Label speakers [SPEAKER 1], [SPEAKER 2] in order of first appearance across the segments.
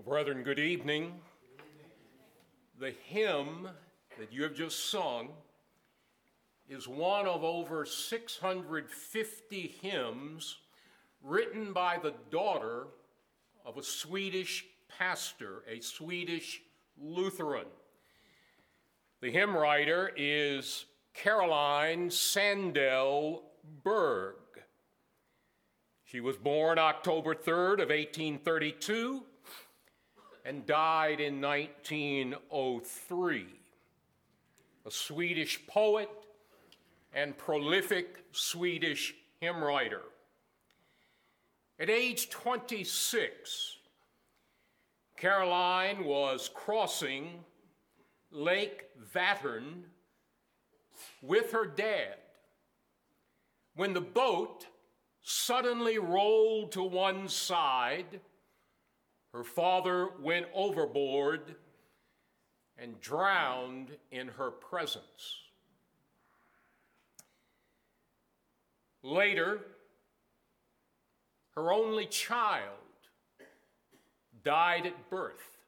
[SPEAKER 1] Well, brethren, good evening. The hymn that you have just sung is one of over 650 hymns written by the daughter of a Swedish pastor, a Swedish Lutheran. The hymn writer is Caroline Sandell Berg. She was born October 3rd of 1832 and died in 1903. A Swedish poet and prolific Swedish hymn writer. At age 26, Caroline was crossing Lake Vättern with her dad when the boat suddenly rolled to one side her father went overboard and drowned in her presence. Later, her only child died at birth.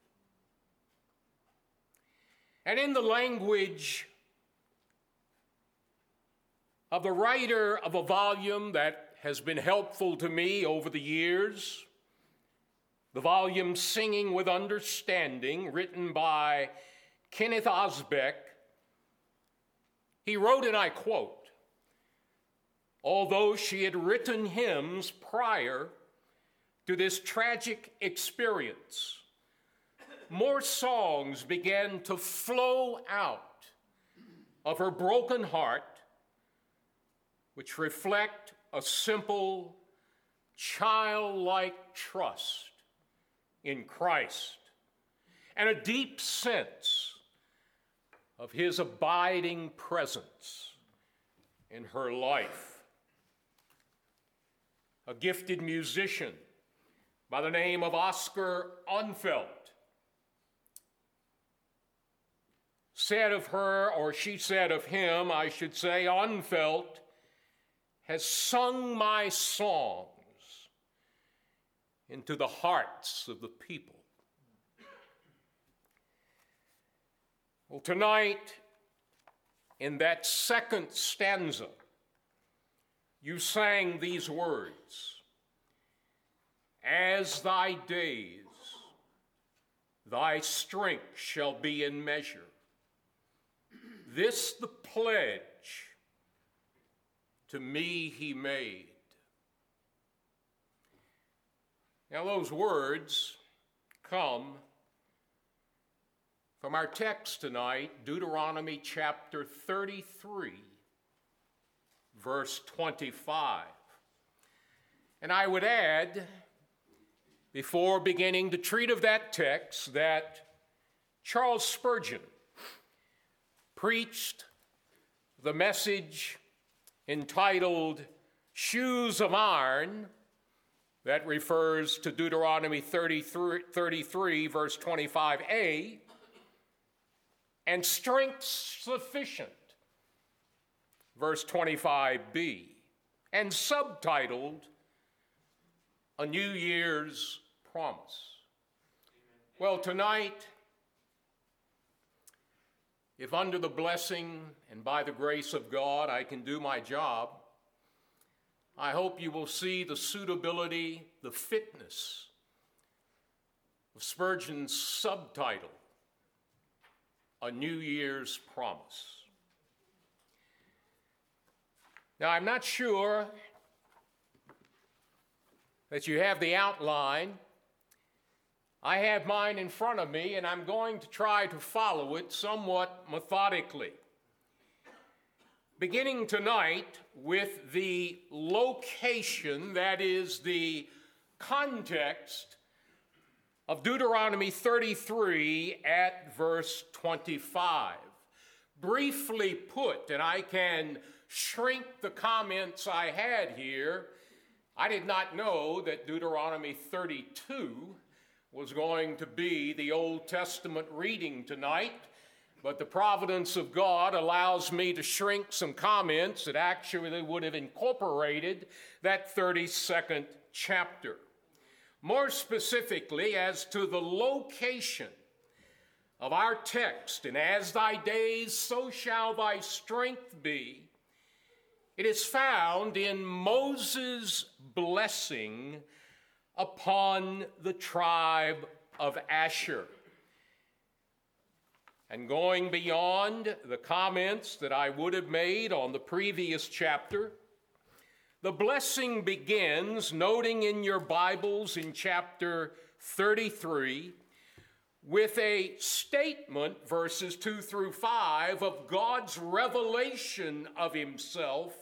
[SPEAKER 1] And in the language of the writer of a volume that has been helpful to me over the years, the volume Singing with Understanding, written by Kenneth Osbeck, he wrote, and I quote, although she had written hymns prior to this tragic experience, more songs began to flow out of her broken heart, which reflect a simple, childlike trust in Christ and a deep sense of his abiding presence in her life. A gifted musician by the name of Oscar Ahnfelt said of her, or she said of him, I should say, Ahnfelt has sung my song into the hearts of the people. Well, tonight, in that second stanza, you sang these words As thy days, thy strength shall be in measure. This the pledge to me he made. Now, those words come from our text tonight, Deuteronomy chapter 33, verse 25. And I would add, before beginning to treat of that text, that Charles Spurgeon preached the message entitled Shoes of Iron that refers to Deuteronomy 33, 33 verse 25a, and strength sufficient, verse 25b, and subtitled A New Year's Promise. Well, tonight, if under the blessing and by the grace of God I can do my job, I hope you will see the suitability, the fitness of Spurgeon's subtitle, A New Year's Promise. Now, I'm not sure that you have the outline. I have mine in front of me, and I'm going to try to follow it somewhat methodically beginning tonight with the location, that is, the context of Deuteronomy 33 at verse 25. Briefly put, and I can shrink the comments I had here, I did not know that Deuteronomy 32 was going to be the Old Testament reading tonight. But the providence of God allows me to shrink some comments that actually would have incorporated that 32nd chapter. more specifically as to the location of our text, and as thy days, so shall thy strength be. It is found in Moses' blessing upon the tribe of Asher. And going beyond the comments that I would have made on the previous chapter, the blessing begins, noting in your Bibles in chapter 33, with a statement, verses 2 through 5, of God's revelation of himself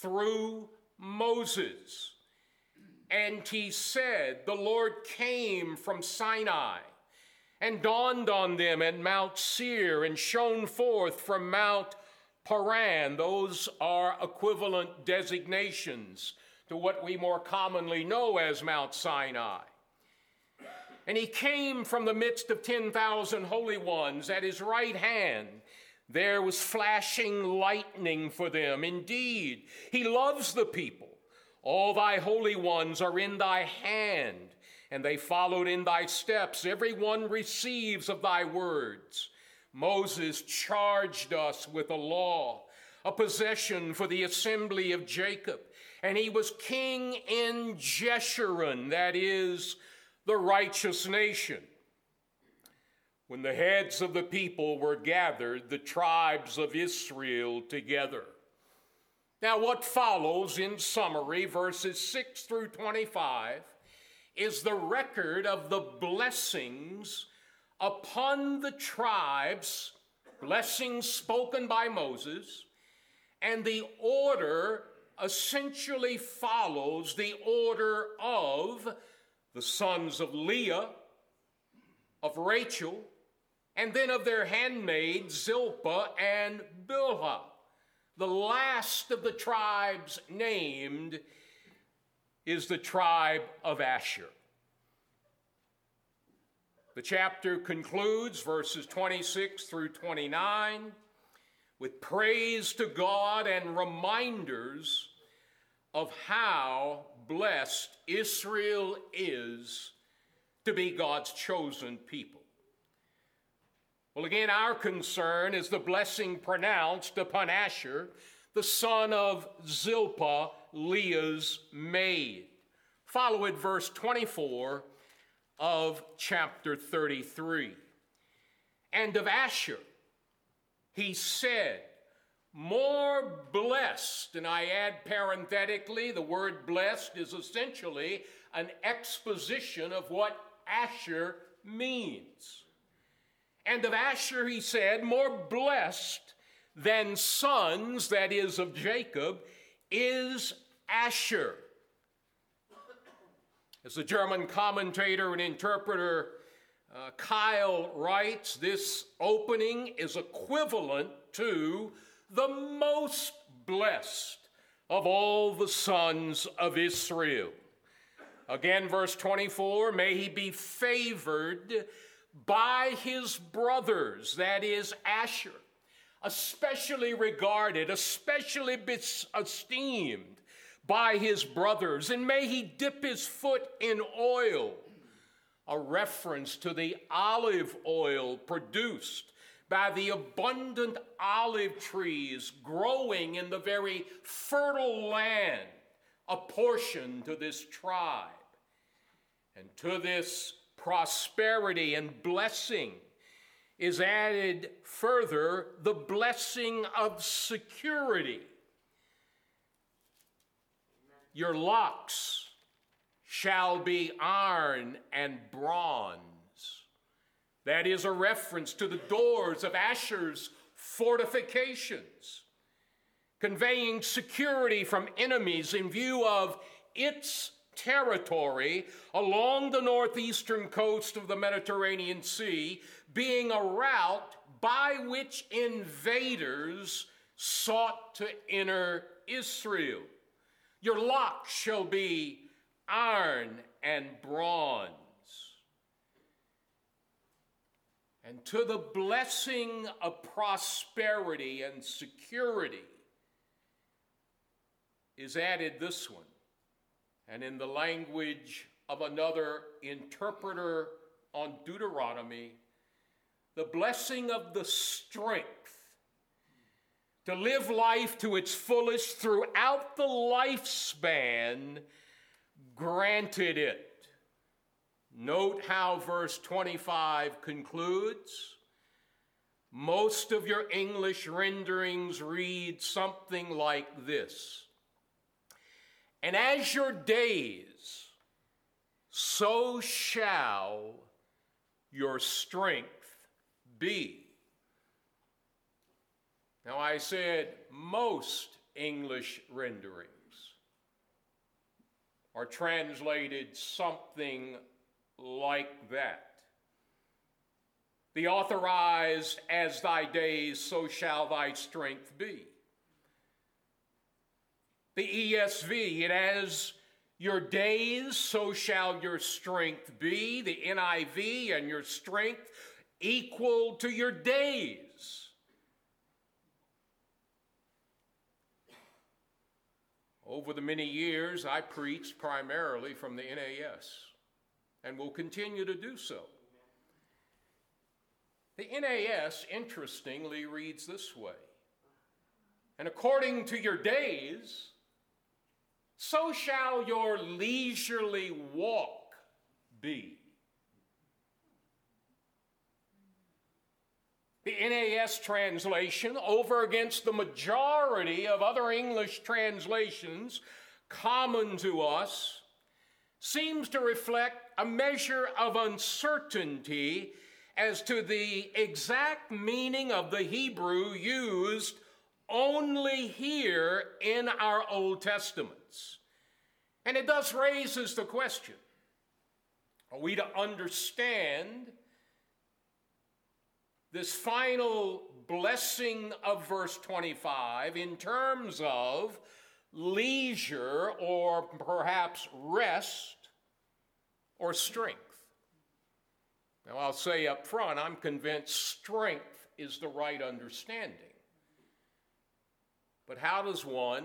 [SPEAKER 1] through Moses. And he said, The Lord came from Sinai and dawned on them at Mount Seir and shone forth from Mount Paran. Those are equivalent designations to what we more commonly know as Mount Sinai. And he came from the midst of 10,000 holy ones at his right hand. There was flashing lightning for them. Indeed, he loves the people. All thy holy ones are in thy hand and they followed in thy steps. Every one receives of thy words. Moses charged us with a law, a possession for the assembly of Jacob, and he was king in Jeshurun, that is, the righteous nation. When the heads of the people were gathered, the tribes of Israel together. Now, what follows in summary, verses 6 through 25, is the record of the blessings upon the tribes, blessings spoken by Moses, and the order essentially follows the order of the sons of Leah, of Rachel, and then of their handmaids Zilpah and Bilhah. The last of the tribes named is the tribe of Asher. The chapter concludes, verses 26 through 29, with praise to God and reminders of how blessed Israel is to be God's chosen people. Well, again, our concern is the blessing pronounced upon Asher, the son of Zilpah, Leah's maid. Follow it, verse 24 of chapter 33. And of Asher, he said, more blessed, and I add parenthetically, the word blessed is essentially an exposition of what Asher means. And of Asher, he said, more blessed than sons, that is, of Jacob, is Asher. As the German commentator and interpreter uh, Keil writes, this opening is equivalent to the most blessed of all the sons of Israel. Again, verse 24 may he be favored by his brothers, that is, Asher especially regarded, especially esteemed by his brothers, and may he dip his foot in oil, a reference to the olive oil produced by the abundant olive trees growing in the very fertile land apportioned to this tribe. And to this prosperity and blessing is added further the blessing of security. Your locks shall be iron and bronze. That is a reference to the doors of Asher's fortifications, conveying security from enemies in view of its territory along the northeastern coast of the Mediterranean Sea being a route by which invaders sought to enter Israel. Your lock shall be iron and bronze. And to the blessing of prosperity and security is added this one. And in the language of another interpreter on Deuteronomy the blessing of the strength to live life to its fullest throughout the lifespan granted it. Note how verse 25 concludes. Most of your English renderings read something like this And as your days, so shall your strength be. Now, I said most English renderings are translated something like that. The authorized, as thy days, so shall thy strength be. The ESV, it has, your days, so shall your strength be. The NIV, and your strength equal to your days. Over the many years, I preached primarily from the NAS and will continue to do so. The NAS, interestingly, reads this way And according to your days, so shall your leisurely walk be. the NAS translation over against the majority of other English translations common to us seems to reflect a measure of uncertainty as to the exact meaning of the Hebrew used only here in our Old Testaments. And it thus raises the question are we to understand this final blessing of verse 25 in terms of leisure or perhaps rest or strength. Now, I'll say up front, I'm convinced strength is the right understanding. But how does one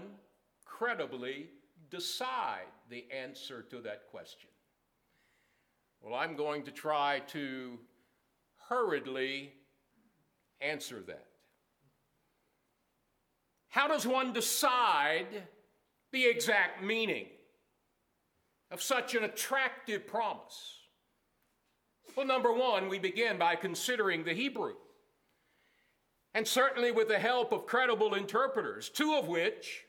[SPEAKER 1] credibly decide the answer to that question? Well, I'm going to try to hurriedly answer that. How does one decide the exact meaning of such an attractive promise? Well, number one, we begin by considering the Hebrew. And certainly with the help of credible interpreters, two of which,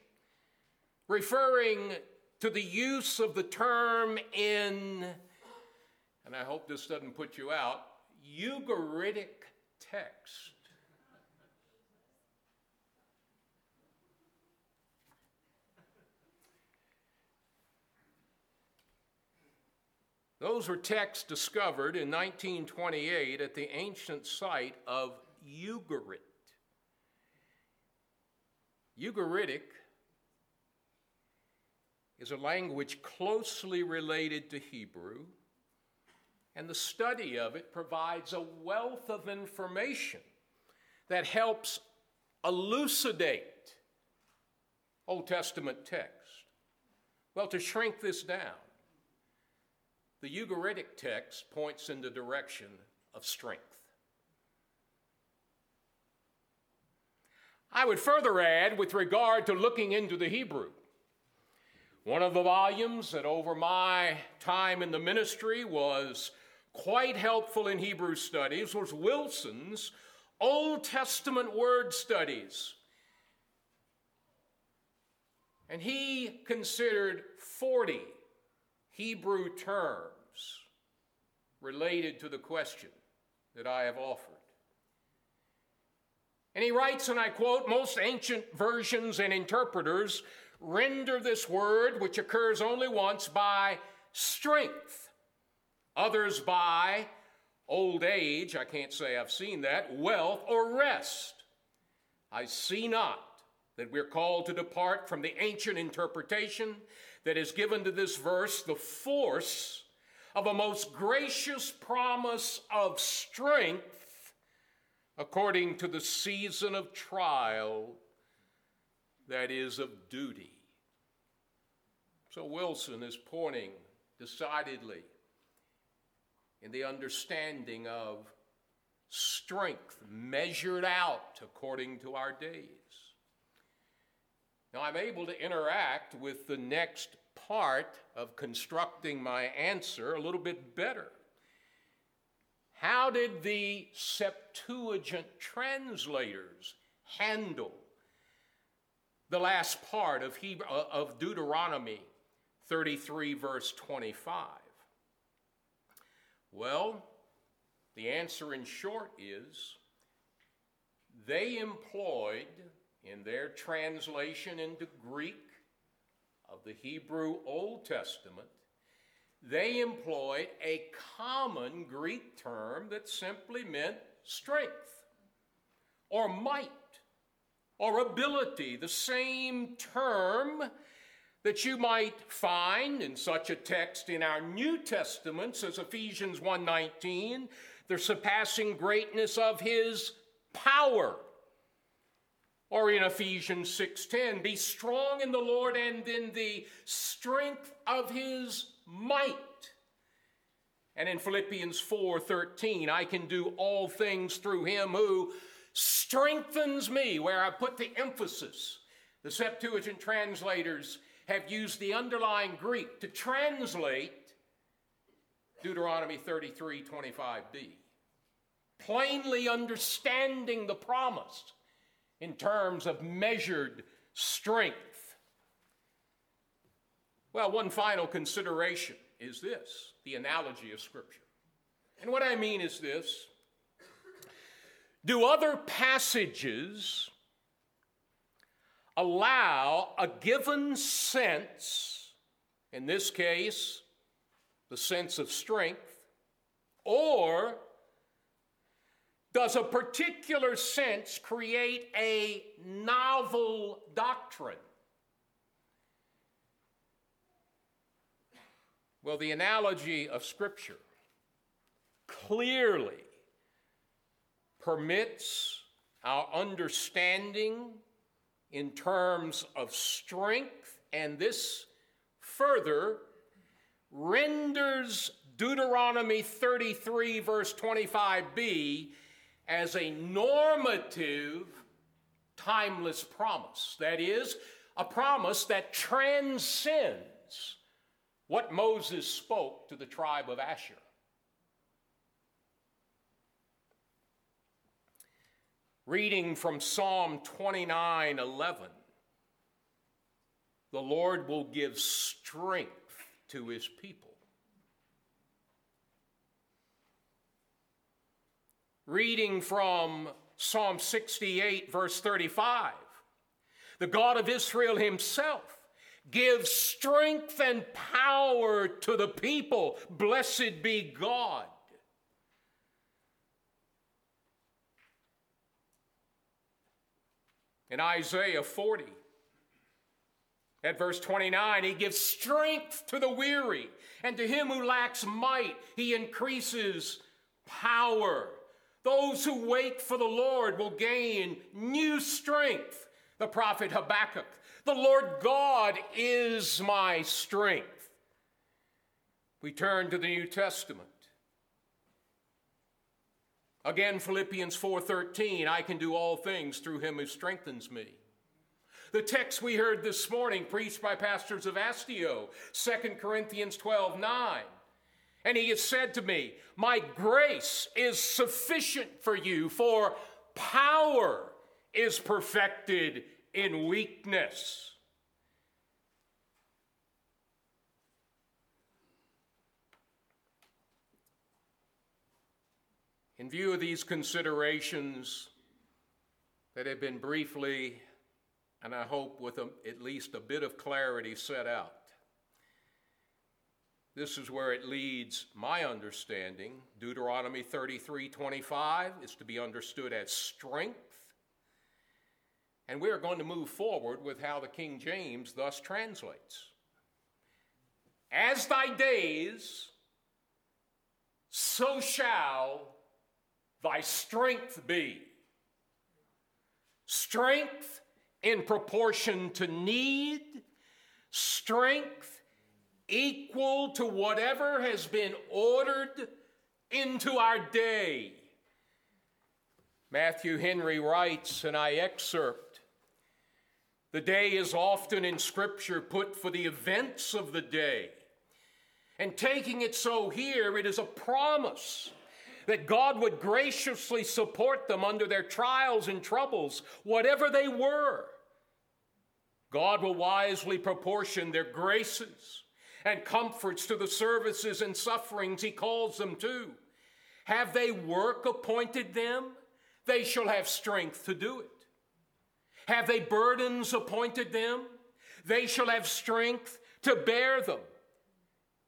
[SPEAKER 1] referring to the use of the term in, and I hope this doesn't put you out, Ugaritic text. Those were texts discovered in 1928 at the ancient site of Ugarit. Ugaritic is a language closely related to Hebrew, and the study of it provides a wealth of information that helps elucidate Old Testament text. Well, to shrink this down, the Ugaritic text points in the direction of strength. I would further add, with regard to looking into the Hebrew, one of the volumes that over my time in the ministry was quite helpful in Hebrew studies was Wilson's Old Testament Word Studies. And he considered 40 Hebrew terms related to the question that I have offered. And he writes, and I quote, most ancient versions and interpreters render this word, which occurs only once, by strength, others by old age, I can't say I've seen that, wealth, or rest. I see not that we're called to depart from the ancient interpretation that is given to this verse the force of a most gracious promise of strength according to the season of trial that is of duty. So Wilson is pointing decidedly in the understanding of strength measured out according to our days. Now, I'm able to interact with the next part of constructing my answer a little bit better. How did the Septuagint translators handle the last part of, Hebrew, uh, of Deuteronomy 33, verse 25? Well, the answer in short is they employed in their translation into Greek of the Hebrew Old Testament, they employed a common Greek term that simply meant strength or might or ability, the same term that you might find in such a text in our New Testaments as Ephesians 1:19, the surpassing greatness of his power. Or in Ephesians 6:10, be strong in the Lord and in the strength of his might. And in Philippians 4:13, I can do all things through him who strengthens me, where I put the emphasis. The Septuagint translators have used the underlying Greek to translate Deuteronomy 33 25b, plainly understanding the promise in terms of measured strength. Well, one final consideration is this the analogy of Scripture. And what I mean is this do other passages allow a given sense, in this case, the sense of strength, or does a particular sense create a novel doctrine? Well, the analogy of Scripture clearly permits our understanding in terms of strength, and this further renders Deuteronomy 33, verse 25b, as a normative, timeless promise. That is, a promise that transcends what Moses spoke to the tribe of Asher. Reading from Psalm 29 11. The Lord will give strength to his people. Reading from Psalm 68, verse 35. The God of Israel himself gives strength and power to the people. Blessed be God. In Isaiah 40, at verse 29, he gives strength to the weary, and to him who lacks might, he increases power. Those who wait for the Lord will gain new strength. The prophet Habakkuk, the Lord God is my strength. We turn to the New Testament. Again, Philippians 4:13, I can do all things through him who strengthens me. The text we heard this morning, preached by pastors of Astio, 2 Corinthians 12:9. And he has said to me, My grace is sufficient for you, for power is perfected in weakness. In view of these considerations that have been briefly, and I hope with a, at least a bit of clarity set out, this is where it leads my understanding. Deuteronomy 33 25 is to be understood as strength. And we are going to move forward with how the King James thus translates. As thy days, so shall thy strength be. Strength in proportion to need, strength equal to whatever has been ordered into our day. Matthew Henry writes, and I excerpt The day is often in Scripture put for the events of the day. And taking it so here, it is a promise that God would graciously support them under their trials and troubles, whatever they were. God will wisely proportion their graces and comforts to the services and sufferings He calls them to. Have they work appointed them? they shall have strength to do it. Have they burdens appointed them? They shall have strength to bear them,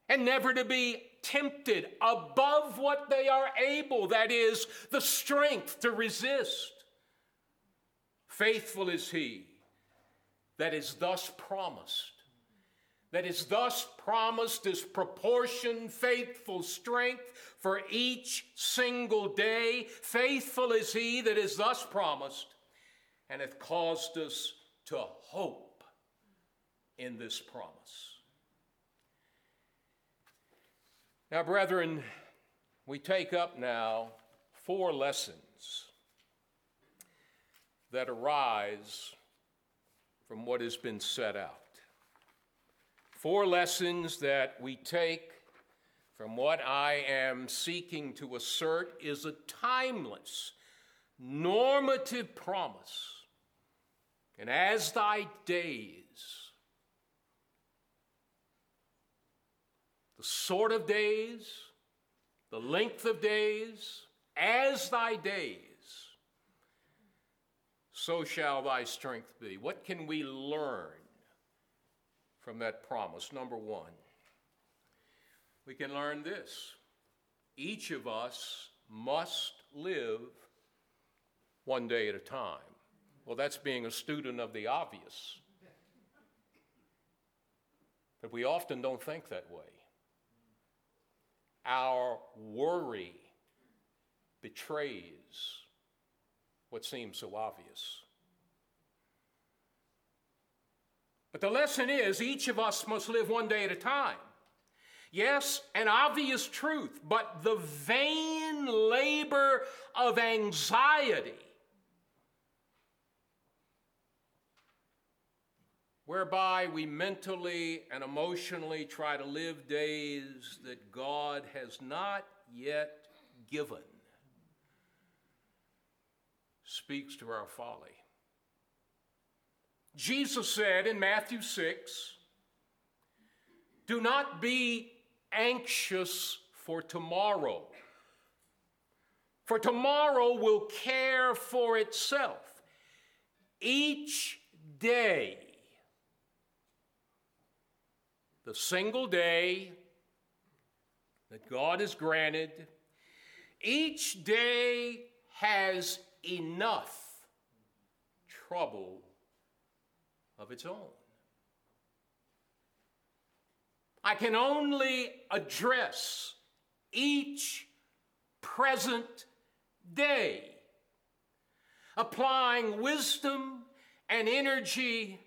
[SPEAKER 1] and never to be tempted above what they are able, that is, the strength to resist. Faithful is he that is thus promised that is thus promised is proportioned faithful strength for each single day. Faithful is he that is thus promised, and hath caused us to hope in this promise. Now, brethren, we take up now four lessons that arise from what has been set out. Four lessons that we take from what I am seeking to assert is a timeless, normative promise. And as thy days, the sort of days, the length of days, as thy days, so shall thy strength be. What can we learn from that promise. Number one, we can learn this each of us must live one day at a time. Well, that's being a student of the obvious. But we often don't think that way. Our worry betrays what seems so obvious. But the lesson is each of us must live one day at a time. Yes, an obvious truth, but the vain labor of anxiety, whereby we mentally and emotionally try to live days that God has not yet given, speaks to our folly. Jesus said in Matthew 6 Do not be anxious for tomorrow, for tomorrow will care for itself. Each day, the single day that God has granted, each day has enough trouble of its own. I can only address each present day, applying wisdom and energy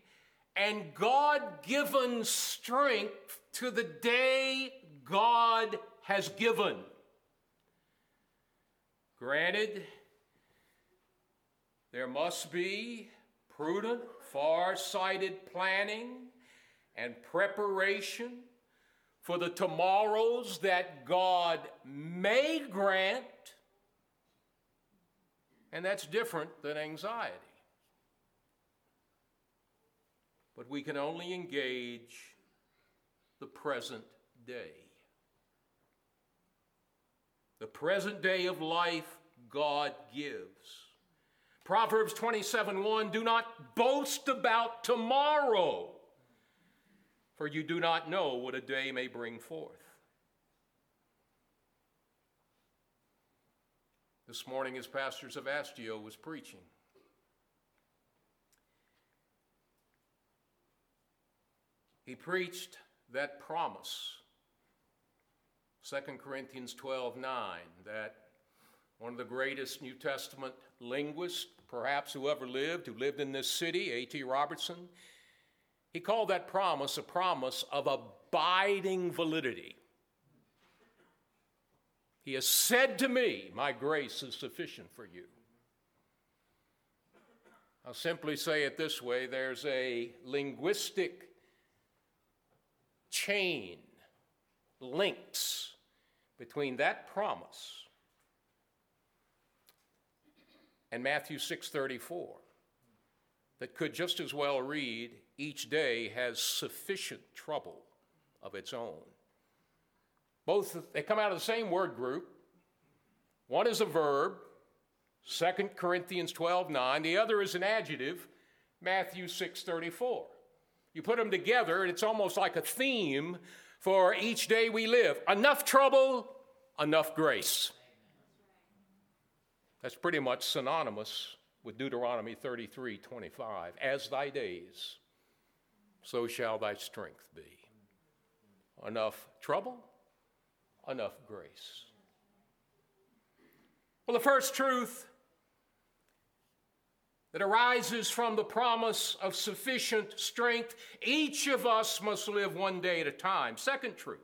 [SPEAKER 1] and God given strength to the day God has given. Granted, there must be prudent far sighted planning and preparation for the tomorrows that God may grant, and that's different than anxiety. But we can only engage the present day. The present day of life God gives. Proverbs 27 1 Do not boast about tomorrow, for you do not know what a day may bring forth. This morning, as Pastor Astio was preaching, he preached that promise, 2 Corinthians 12 9, that one of the greatest New Testament linguists perhaps who ever lived, who lived in this city, A.T. Robertson. He called that promise a promise of abiding validity. He has said to me, My grace is sufficient for you. I'll simply say it this way there's a linguistic chain, links between that promise and Matthew 6:34 that could just as well read each day has sufficient trouble of its own. Both they come out of the same word group. One is a verb, 2 Corinthians 12:9, the other is an adjective, Matthew 6:34. You put them together and it's almost like a theme for each day we live. Enough trouble, enough grace. That's pretty much synonymous with Deuteronomy 33 25. As thy days, so shall thy strength be. Enough trouble, enough grace. Well, the first truth that arises from the promise of sufficient strength, each of us must live one day at a time. Second truth,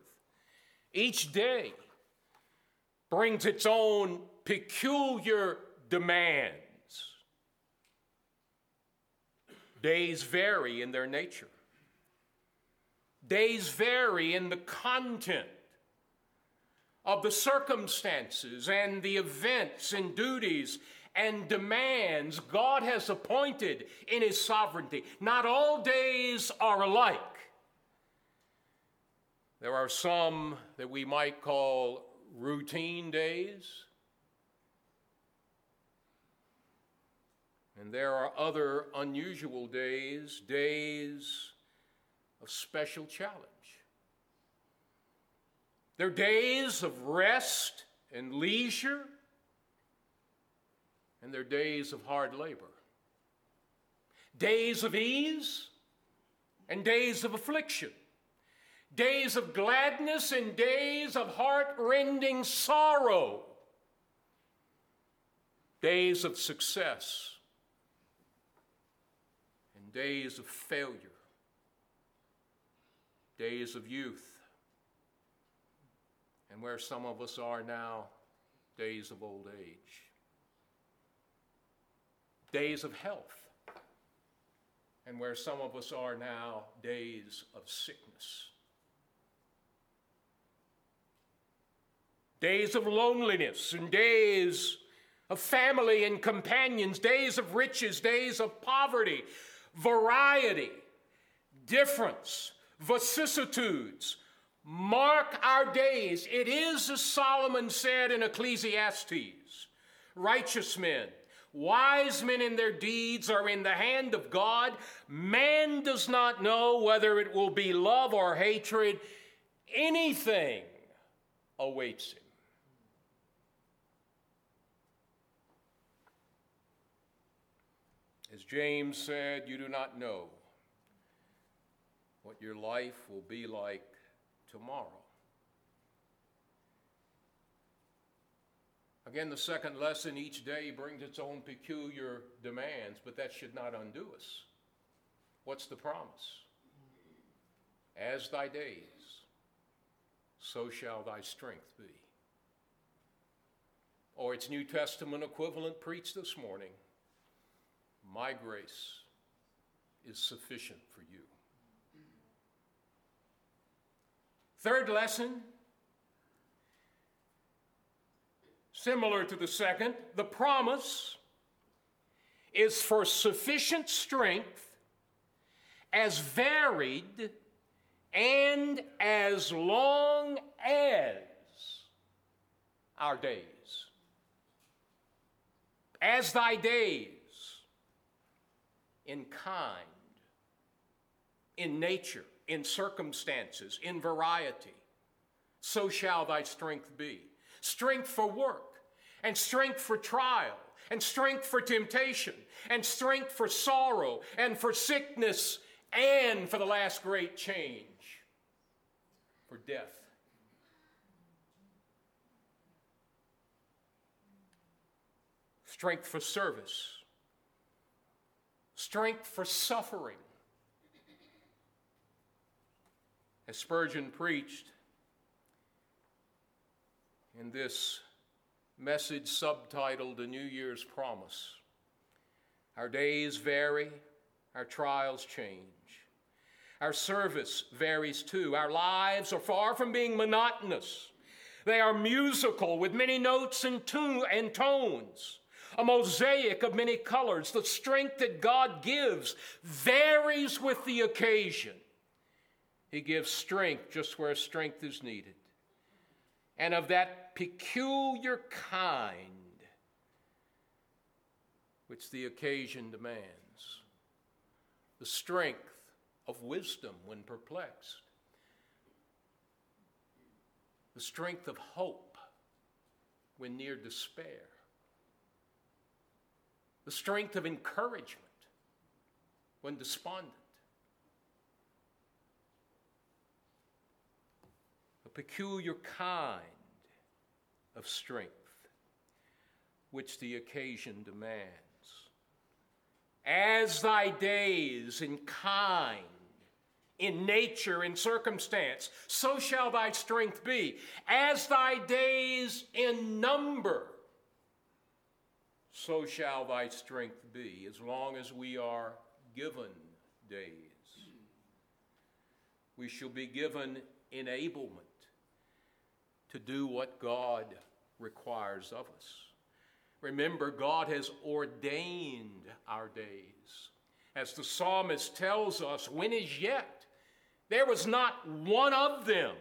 [SPEAKER 1] each day brings its own peculiar demands. Days vary in their nature. Days vary in the content of the circumstances and the events and duties and demands God has appointed in His sovereignty. Not all days are alike. There are some that we might call routine days. And there are other unusual days, days of special challenge. They're days of rest and leisure, and they're days of hard labor. Days of ease and days of affliction. Days of gladness and days of heart rending sorrow, days of success and days of failure, days of youth, and where some of us are now, days of old age, days of health, and where some of us are now, days of sickness. days of loneliness and days of family and companions, days of riches, days of poverty, variety, difference, vicissitudes. Mark our days. It is as Solomon said in Ecclesiastes righteous men, wise men in their deeds are in the hand of God. Man does not know whether it will be love or hatred. Anything awaits him. As James said, you do not know what your life will be like tomorrow. Again, the second lesson each day brings its own peculiar demands, but that should not undo us. What's the promise? As thy days, so shall thy strength be. Or its New Testament equivalent preached this morning my grace is sufficient for you. Third lesson, similar to the second, the promise is for sufficient strength as varied and as long as our days. As thy days in kind, in nature, in circumstances, in variety. So shall thy strength be. Strength for work, and strength for trial, and strength for temptation, and strength for sorrow, and for sickness, and for the last great change, for death. Strength for service strength for suffering, As Spurgeon preached in this message subtitled A New Year's Promise, our days vary, our trials change. Our service varies too. Our lives are far from being monotonous. They are musical with many notes and, tune and tones, a mosaic of many colors. The strength that God gives varies with the occasion. He gives strength just where strength is needed, and of that peculiar kind which the occasion demands. The strength of wisdom when perplexed, the strength of hope when near despair, the strength of encouragement when despondent, peculiar kind of strength which the occasion demands. As thy days in kind in nature, in circumstance, so shall thy strength be. As thy days in number, so shall thy strength be, as long as we are given days. We shall be given enablement to do what God requires of us. Remember, God has ordained our days. As the psalmist tells us, when is yet? There was not one of them.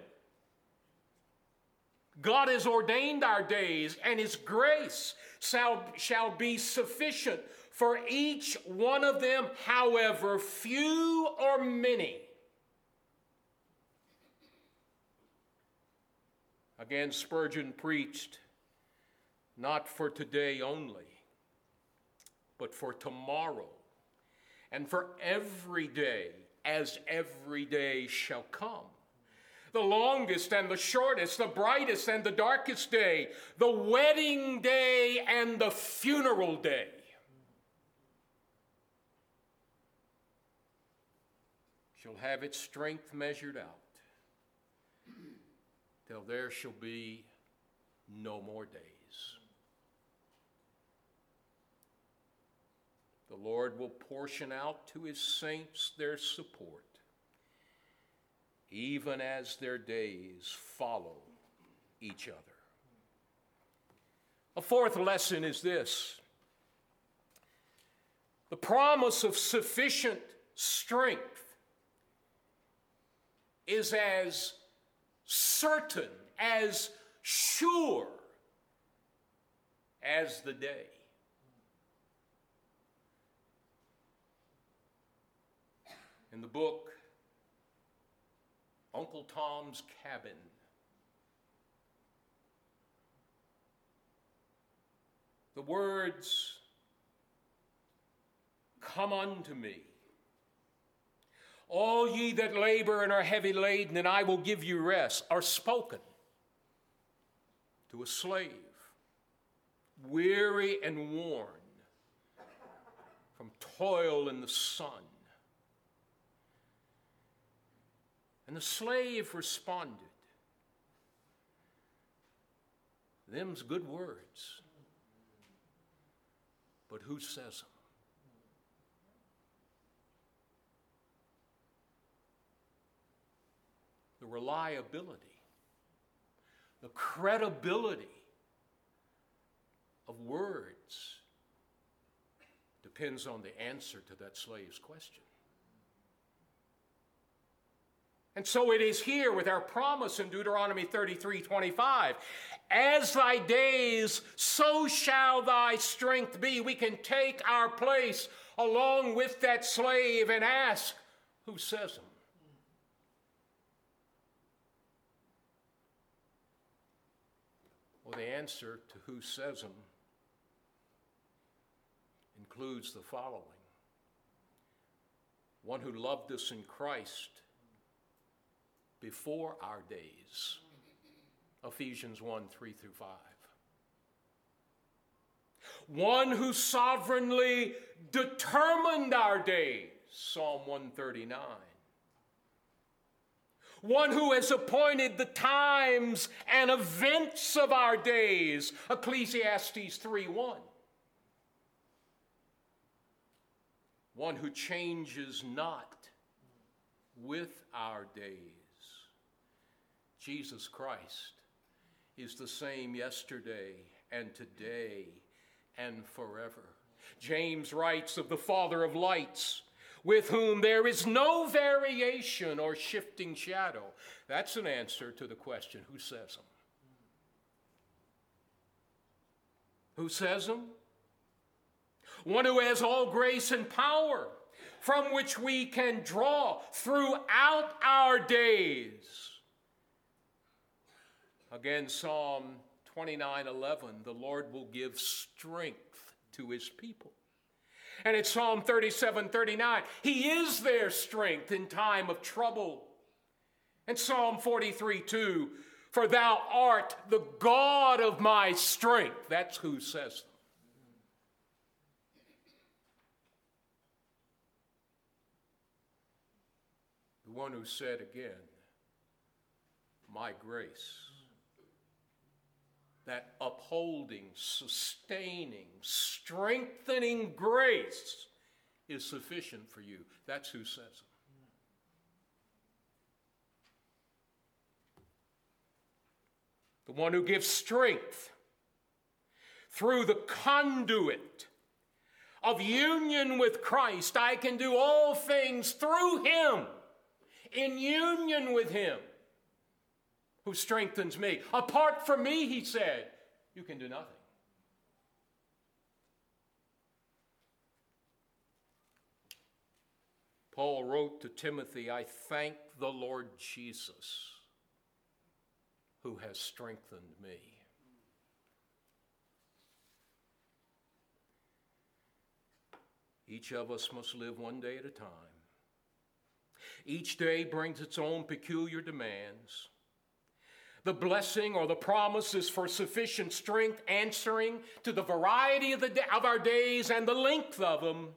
[SPEAKER 1] God has ordained our days, and His grace shall, shall be sufficient for each one of them, however few or many. Again, Spurgeon preached not for today only, but for tomorrow and for every day as every day shall come. The longest and the shortest, the brightest and the darkest day, the wedding day and the funeral day. Shall have its strength measured out till there shall be no more days. The Lord will portion out to his saints their support, even as their days follow each other. A fourth lesson is this the promise of sufficient strength is as certain, as sure as the day. in the book Uncle Tom's Cabin. The words, Come unto me, all ye that labor and are heavy laden, and I will give you rest, are spoken to a slave, weary and worn from toil in the sun And the slave responded, Them's good words, but who says them? The reliability, the credibility of words depends on the answer to that slave's question. And so it is here with our promise in Deuteronomy 33 25. As thy days, so shall thy strength be. We can take our place along with that slave and ask, Who says them? The answer to who says them includes the following one who loved us in Christ before our days. Ephesians 1 3 through 5. One who sovereignly determined our days. Psalm 139. One who has appointed the times and events of our days. Ecclesiastes 3 1. One who changes not with our days. Jesus Christ is the same yesterday and today and forever. James writes of the Father of lights with whom there is no variation or shifting shadow. That's an answer to the question who says them? Who says them? One who has all grace and power, from which we can draw throughout our days. Again, Psalm 29 11, the Lord will give strength to his people. And it's Psalm 37 39. He is their strength in time of trouble. And Psalm 43 2. For thou art the God of my strength. That's who says them. The one who said again, My grace that upholding, sustaining, strengthening grace is sufficient for you. That's who says it. The one who gives strength through the conduit of union with Christ. I can do all things through Him, in union with Him who strengthens me. Apart from me, he said, you can do nothing. Paul wrote to Timothy, I thank the Lord Jesus who has strengthened me. Each of us must live one day at a time. Each day brings its own peculiar demands. The blessing or the promise is for sufficient strength, answering to the variety of, the of our days and the length of them.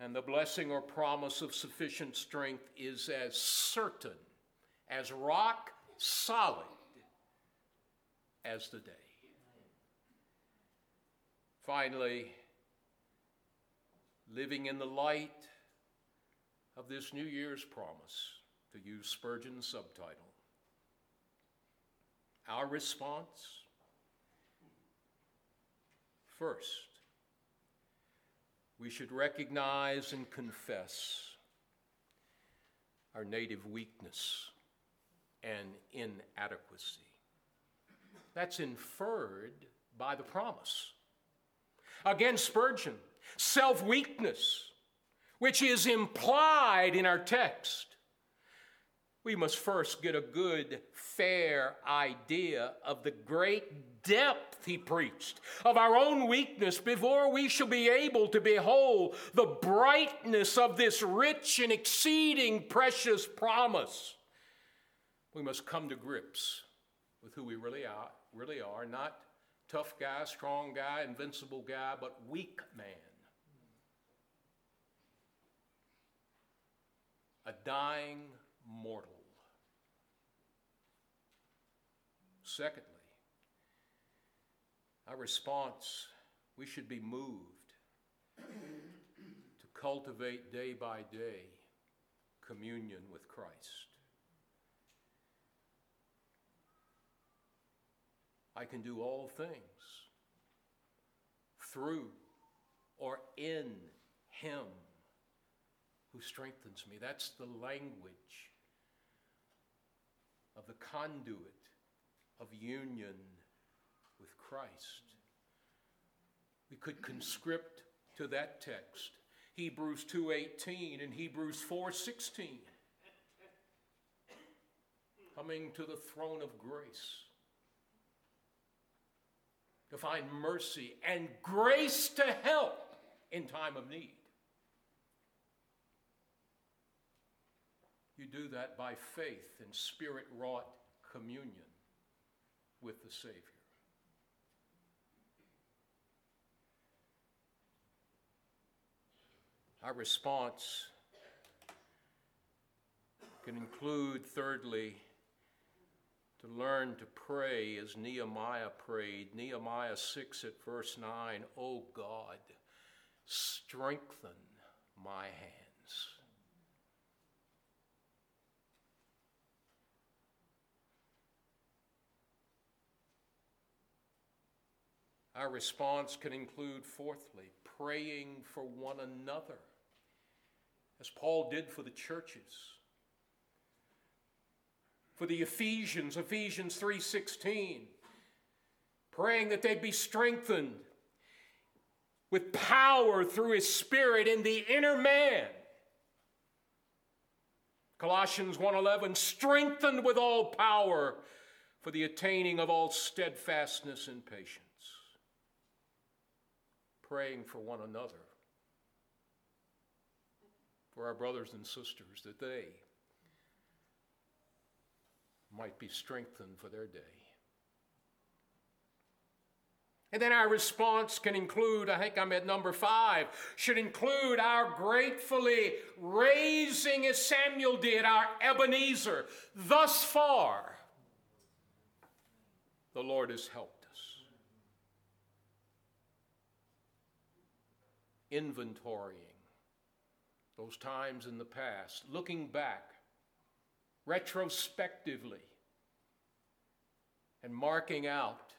[SPEAKER 1] And the blessing or promise of sufficient strength is as certain, as rock solid as the day. Finally, living in the light of this New Year's promise, to use Spurgeon's subtitle our response? First, we should recognize and confess our native weakness and inadequacy. That's inferred by the promise. Again, Spurgeon, self weakness, which is implied in our text, we must first get a good, fair idea of the great depth he preached, of our own weakness, before we shall be able to behold the brightness of this rich and exceeding precious promise. We must come to grips with who we really are, really are, not tough guy, strong guy, invincible guy, but weak man. A dying mortal. Secondly, our response, we should be moved to cultivate day by day communion with Christ. I can do all things through or in Him who strengthens me. That's the language of the conduit of union with Christ. We could conscript to that text Hebrews 2:18 and Hebrews 4:16 coming to the throne of grace to find mercy and grace to help in time of need. You do that by faith and spirit wrought communion with the Savior. Our response can include, thirdly, to learn to pray as Nehemiah prayed. Nehemiah 6 at verse 9, Oh God, strengthen my hands. Our response can include, fourthly, praying for one another, as Paul did for the churches. For the Ephesians, Ephesians 3:16, praying that they'd be strengthened with power through his spirit in the inner man. Colossians 1:11 strengthened with all power for the attaining of all steadfastness and patience praying for one another, for our brothers and sisters, that they might be strengthened for their day. And then our response can include, I think I'm at number five, should include our gratefully raising, as Samuel did, our Ebenezer. Thus far, the Lord has helped. Inventorying those times in the past, looking back retrospectively and marking out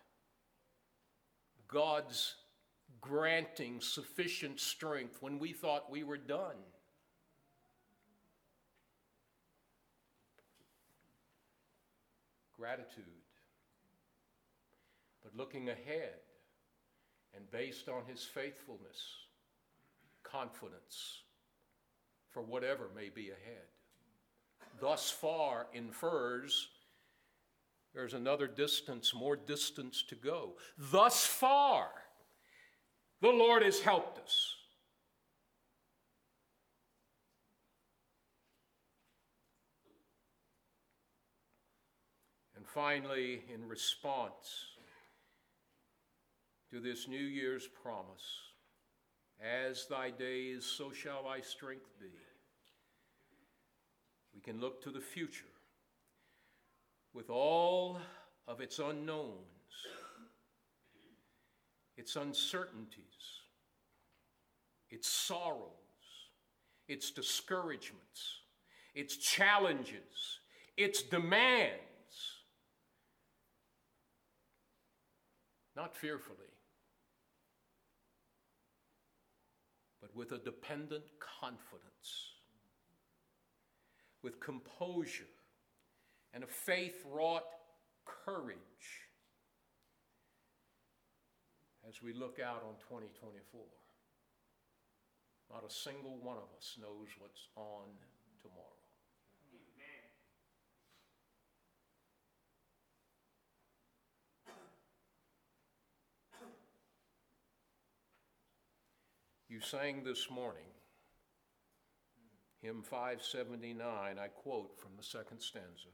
[SPEAKER 1] God's granting sufficient strength when we thought we were done. Gratitude. But looking ahead and based on his faithfulness confidence for whatever may be ahead. Thus far infers there's another distance, more distance to go. Thus far, the Lord has helped us. And finally, in response to this New Year's promise, as thy days, so shall thy strength be. We can look to the future with all of its unknowns, its uncertainties, its sorrows, its discouragements, its challenges, its demands, not fearfully with a dependent confidence, with composure and a faith wrought courage as we look out on 2024. Not a single one of us knows what's on tomorrow. You sang this morning, hymn 579, I quote from the second stanza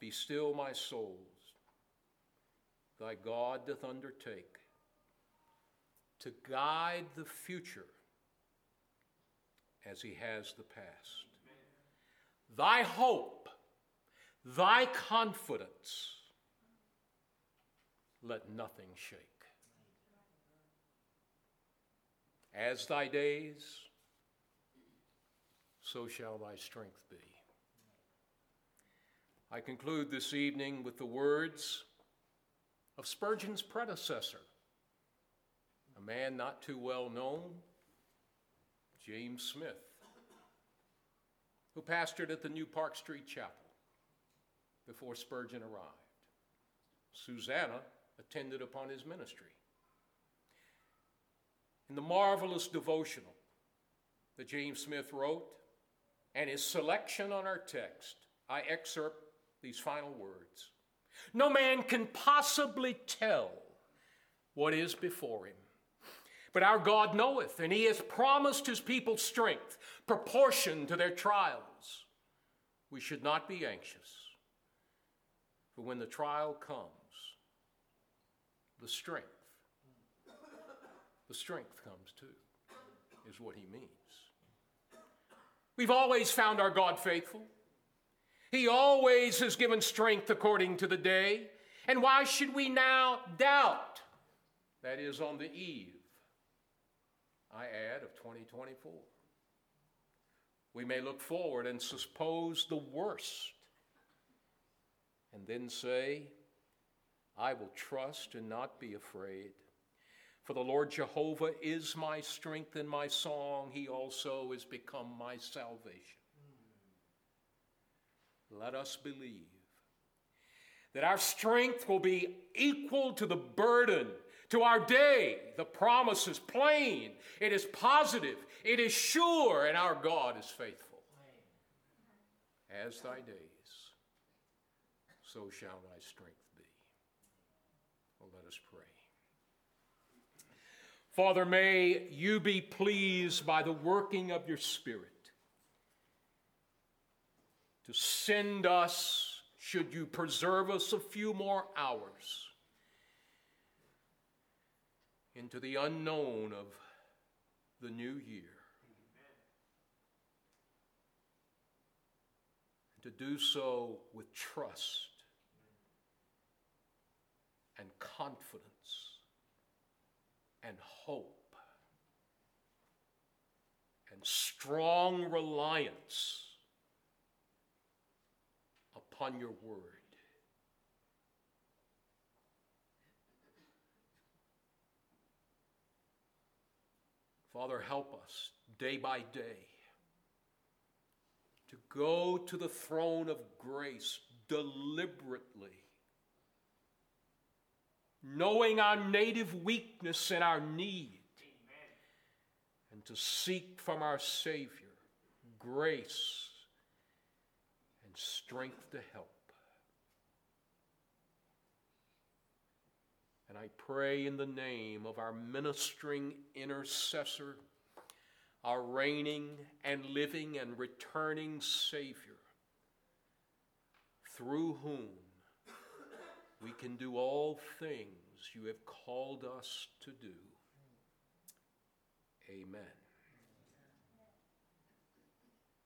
[SPEAKER 1] Be still, my souls, thy God doth undertake to guide the future as he has the past. Thy hope, thy confidence, let nothing shake. As thy days, so shall thy strength be. I conclude this evening with the words of Spurgeon's predecessor, a man not too well known, James Smith, who pastored at the New Park Street Chapel before Spurgeon arrived. Susanna attended upon his ministry in the marvelous devotional that James Smith wrote and his selection on our text, I excerpt these final words No man can possibly tell what is before him. But our God knoweth, and he has promised his people strength proportioned to their trials. We should not be anxious, for when the trial comes, the strength the strength comes too, is what he means. We've always found our God faithful. He always has given strength according to the day. And why should we now doubt? That is on the eve, I add, of 2024. We may look forward and suppose the worst, and then say, I will trust and not be afraid. For the Lord Jehovah is my strength and my song. He also is become my salvation. Let us believe that our strength will be equal to the burden, to our day. The promise is plain, it is positive, it is sure, and our God is faithful. As thy days, so shall thy strength be. Well, let us pray. Father, may you be pleased by the working of your Spirit to send us, should you preserve us a few more hours, into the unknown of the new year. To do so with trust and confidence and hope and strong reliance upon your word. Father, help us day by day to go to the throne of grace deliberately knowing our native weakness and our need, and to seek from our Savior grace and strength to help. And I pray in the name of our ministering intercessor, our reigning and living and returning Savior, through whom we can do all things you have called us to do. Amen.